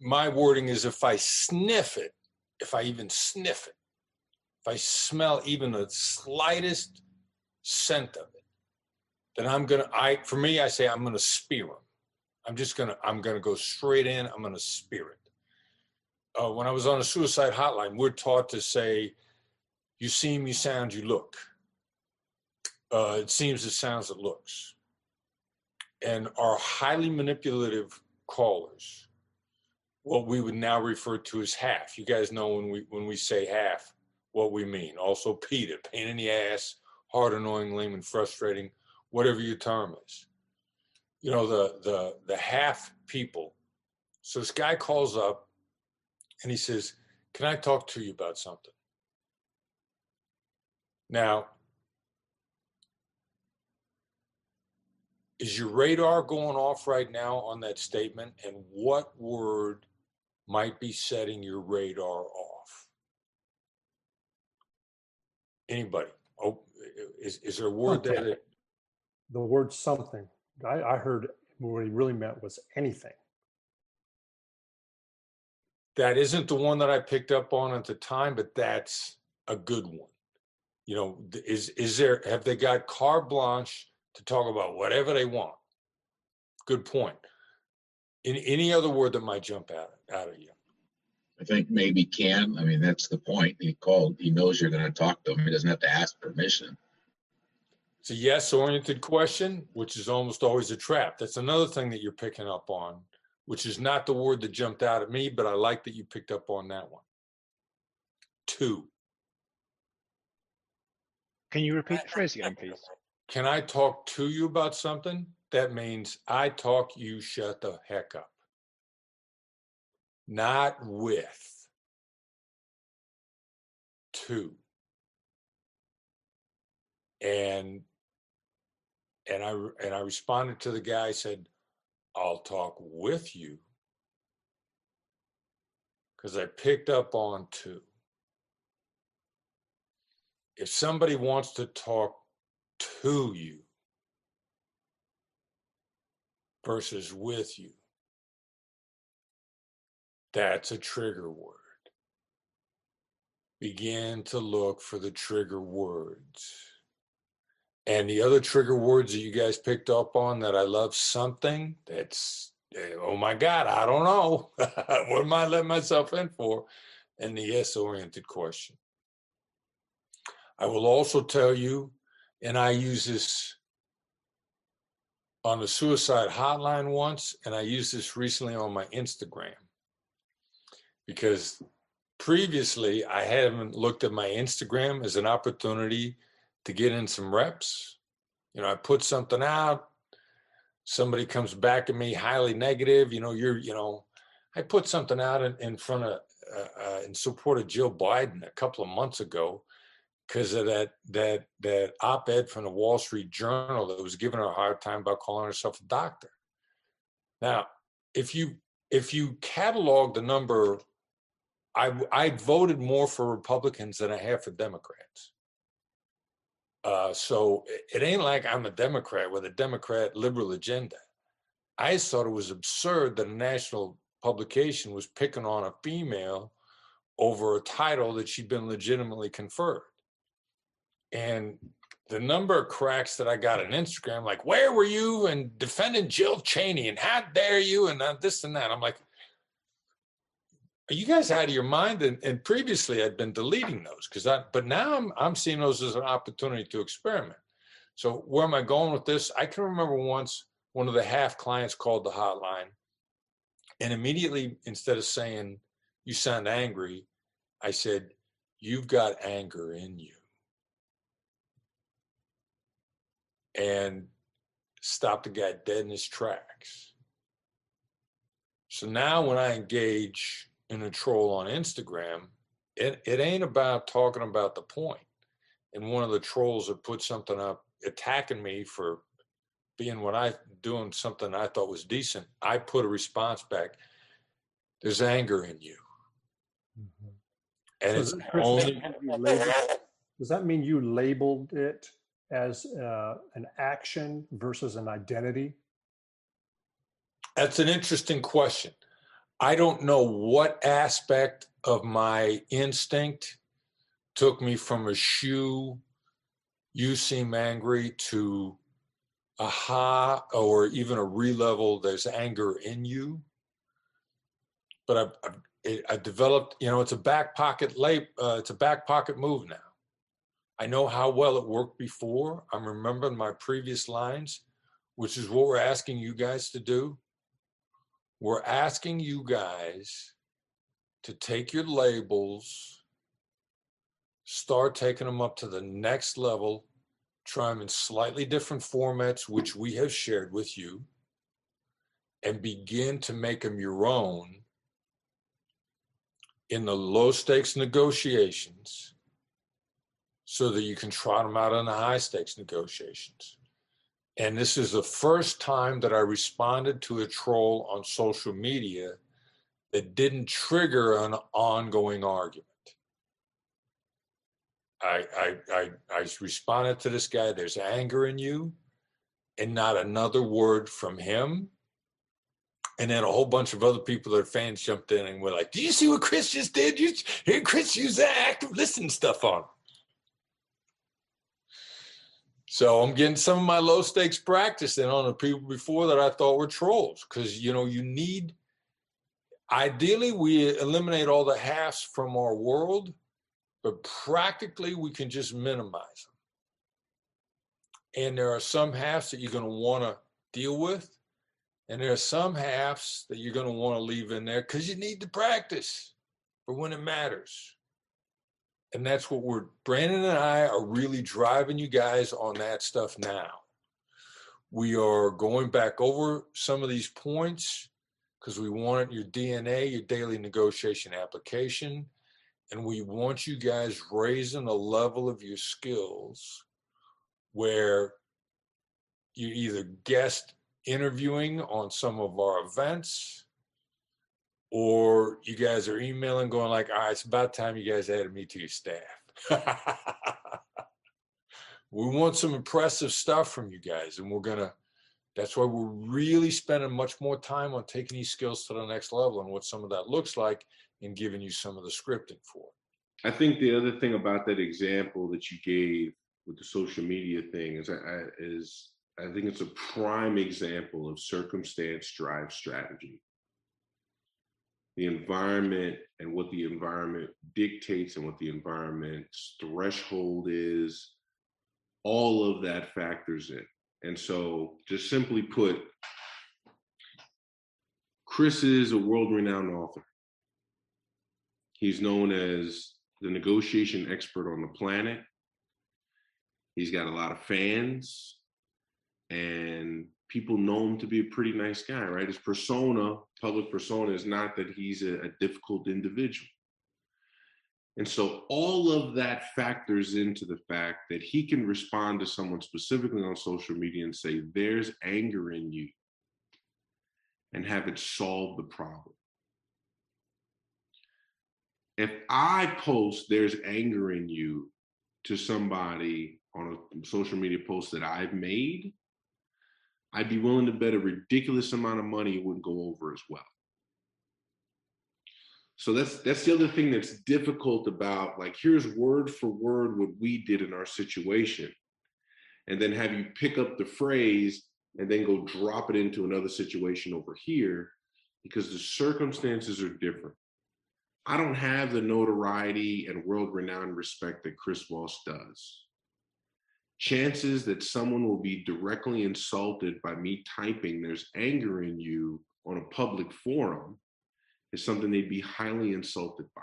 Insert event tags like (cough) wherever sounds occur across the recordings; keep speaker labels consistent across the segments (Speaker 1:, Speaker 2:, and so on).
Speaker 1: my wording is if I sniff it, if I even sniff it, if I smell even the slightest scent of it, then I'm gonna. I for me, I say I'm gonna spear him. I'm just gonna. I'm gonna go straight in. I'm gonna spear it. Uh, when I was on a suicide hotline, we're taught to say, "You seem, you sound, you look." Uh, it seems, it sounds, it looks. And our highly manipulative callers, what we would now refer to as half. You guys know when we when we say half, what we mean. Also, PITA, pain in the ass, hard, annoying, lame, and frustrating, whatever your term is. You know, the the the half people. So this guy calls up and he says, Can I talk to you about something? Now, is your radar going off right now on that statement? And what word might be setting your radar off? Anybody? Oh, is, is there a word
Speaker 2: Okay.
Speaker 1: that
Speaker 2: The word something. I, I heard what he really meant was anything.
Speaker 1: that isn't the one that I picked up on at the time, but that's a good one. You know, is is there have they got carte blanche to talk about whatever they want? Good point. In any other word that might jump out out of you?
Speaker 3: I think maybe can. I mean, that's the point. He called. He knows you're going to talk to him. He doesn't have to ask permission.
Speaker 1: It's a yes oriented question, which is almost always a trap. That's another thing that you're picking up on, which is not the word that jumped out at me, but I like that you picked up on that one. Two.
Speaker 4: Can you repeat the phrase again, please?
Speaker 1: Can I talk to you about something? That means I talk, you shut the heck up. Not with. Two. And and I and I responded to the guy, said, I'll talk with you. Because I picked up on two. If somebody wants to talk to you versus with you. That's a trigger word. Begin to look for the trigger words. And the other trigger words that you guys picked up on that I love something that's, eh, oh my God, I don't know. (laughs) what am I letting myself in for? And the yes oriented question. I will also tell you, and I use this on the suicide hotline once, and I used this recently on my Instagram because previously I haven't looked at my Instagram as an opportunity to get in some reps. You know, I put something out, somebody comes back at me highly negative. You know, you're, you know, I put something out in, in front of, uh, uh, in support of Jill Biden a couple of months ago because of that that that op-ed from the Wall Street Journal that was giving her a hard time about calling herself a doctor. Now, if you if you catalog the number, I I voted more for Republicans than I have for Democrats. Uh, so it, ain't like I'm a Democrat with a Democrat liberal agenda. I just thought it was absurd that a national publication was picking on a female over a title that she'd been legitimately conferred and the number of cracks that I got on Instagram, like, where were you and defending Jill Cheney and how dare you and uh, this and that. I'm like, are you guys out of your mind? And, and previously I'd been deleting those because I, but now I'm, I'm seeing those as an opportunity to experiment. So where am I going with this? I can remember once one of the half clients called the hotline and immediately instead of saying, you sound angry, I said, you've got anger in you. And stop the guy dead in his tracks. So now when I engage in a troll on Instagram, it, it ain't about talking about the point. And one of the trolls that put something up attacking me for being what I doing something I thought was decent, I put a response back. There's anger in you. Mm-hmm. And
Speaker 2: So
Speaker 1: it's
Speaker 2: does that- Chris, does
Speaker 1: only
Speaker 2: that mean you labeled- Does that mean you labeled it as uh, an action versus an identity?
Speaker 1: That's an interesting question. I don't know what aspect of my instinct took me from a shoe, you seem angry, to aha, or even a re-level, there's anger in you. But I've, I've I developed, you know, it's a back pocket late, uh, it's a back pocket move now. I know how well it worked before. I'm remembering my previous lines, which is what we're asking you guys to do. We're asking you guys to take your labels, start taking them up to the next level, try them in slightly different formats, which we have shared with you, and begin to make them your own in the low stakes negotiations so that you can trot them out in the high stakes negotiations. And this is the first time that I responded to a troll on social media that didn't trigger an ongoing argument. I, I, I, I responded to this guy, there's anger in you, and not another word from him and then a whole bunch of other people that are fans jumped in and were like, "Do you see what Chris just did? You hear Chris use that active listening stuff on." So I'm getting some of my low stakes practice in on the people before that I thought were trolls because you know you need. Ideally, we eliminate all the halves from our world, but practically we can just minimize them. And there are some halves that you're going to want to deal with and there are some halves that you're going to want to leave in there because you need to practice for when it matters. And that's what we're, Brandon and I are really driving you guys on that stuff now. We are going back over some of these points because we want your DNA, your daily negotiation application. And we want you guys raising the level of your skills where you either guest interviewing on some of our events or you guys are emailing going like all right it's about time you guys added me to your staff (laughs) we want some impressive stuff from you guys and we're gonna that's why we're really spending much more time on taking these skills to the next level and what some of that looks like and giving you some of the scripting for it
Speaker 5: i think the other thing about that example that you gave with the social media thing is I, is I think it's a prime example of circumstance drive strategy. The environment and what the environment dictates and what the environment's threshold is, all of that factors in. And so, just simply put, Chris is a world renowned author. He's known as the negotiation expert on the planet. He's got a lot of fans and people know him to be a pretty nice guy, right? His persona, public persona, is not that he's a, a difficult individual. And so all of that factors into the fact that he can respond to someone specifically on social media and say, There's anger in you, and have it solve the problem. If I post, There's anger in you to somebody on a social media post that I've made, I'd be willing to bet a ridiculous amount of money it wouldn't go over as well. So that's that's the other thing that's difficult about like here's word for word what we did in our situation, and then have you pick up the phrase and then go drop it into another situation over here because the circumstances are different. I don't have the notoriety and world renowned respect that Chris Voss does chances that someone will be directly insulted by me typing there's anger in you on a public forum is something they'd be highly insulted by.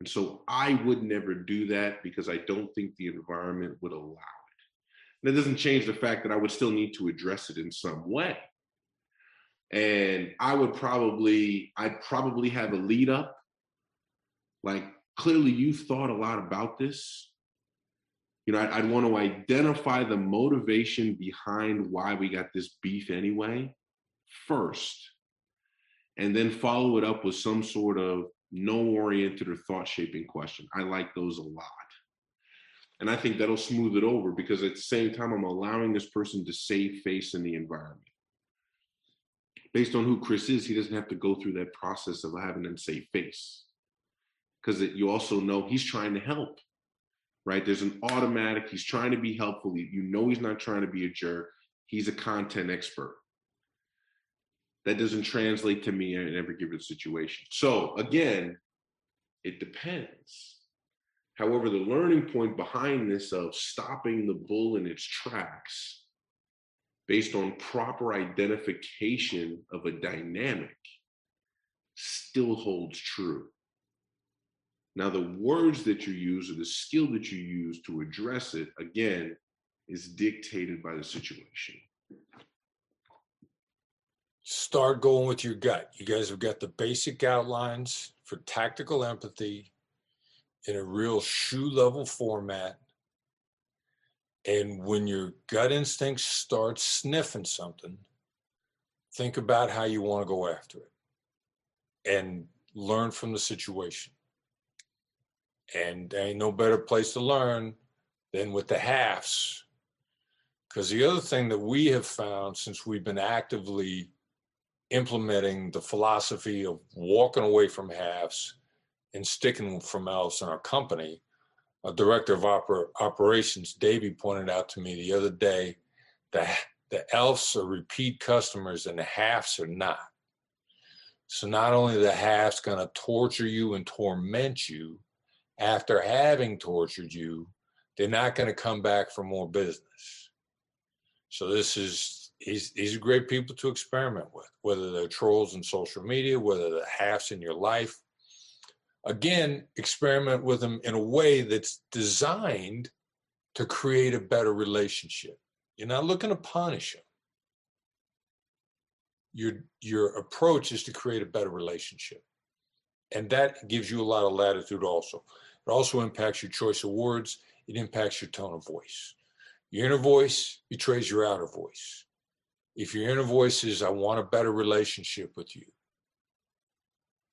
Speaker 5: And so I would never do that because I don't think the environment would allow it. That doesn't change the fact that I would still need to address it in some way. And I would probably, I'd probably have a lead up. Like, clearly you've thought a lot about this you know, I'd, I'd, want to identify the motivation behind why we got this beef anyway first, and then follow it up with some sort of no oriented or thought shaping question. I like those a lot. And I think that'll smooth it over because at the same time, I'm allowing this person to save face in the environment. based on who Chris is, he doesn't have to go through that process of having them save face. Because you also know he's trying to help, right? There's an automatic, he's trying to be helpful. You know he's not trying to be a jerk. He's a content expert. That doesn't translate to me in every given situation. So again, it depends. However, the learning point behind this of stopping the bull in its tracks based on proper identification of a dynamic still holds true. Now, the words that you use or the skill that you use to address it, again, is dictated by the situation.
Speaker 1: Start going with your gut. You guys have got the basic outlines for tactical empathy in a real shoe level format. And when your gut instinct starts sniffing something, think about how you want to go after it and learn from the situation. And there ain't no better place to learn than with the halves. Because the other thing that we have found since we've been actively implementing the philosophy of walking away from halves and sticking from elves in our company, a director of oper- operations, Davey, pointed out to me the other day that the elves are repeat customers and the halves are not. So not only the halves going to torture you and torment you, after having tortured you, they're not going to come back for more business. So this is these these are great people to experiment with, whether they're trolls in social media, whether they're halves in your life. Again, experiment with them in a way that's designed to create a better relationship. You're not looking to punish them. Your your approach is to create a better relationship. And that gives you a lot of latitude also. It also impacts your choice of words, it impacts your tone of voice. Your inner voice betrays your outer voice. If your inner voice is, I want a better relationship with you,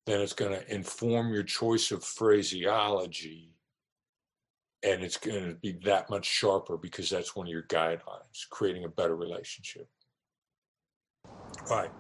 Speaker 1: then it's going to inform your choice of phraseology and it's going to be that much sharper because that's one of your guidelines creating a better relationship all right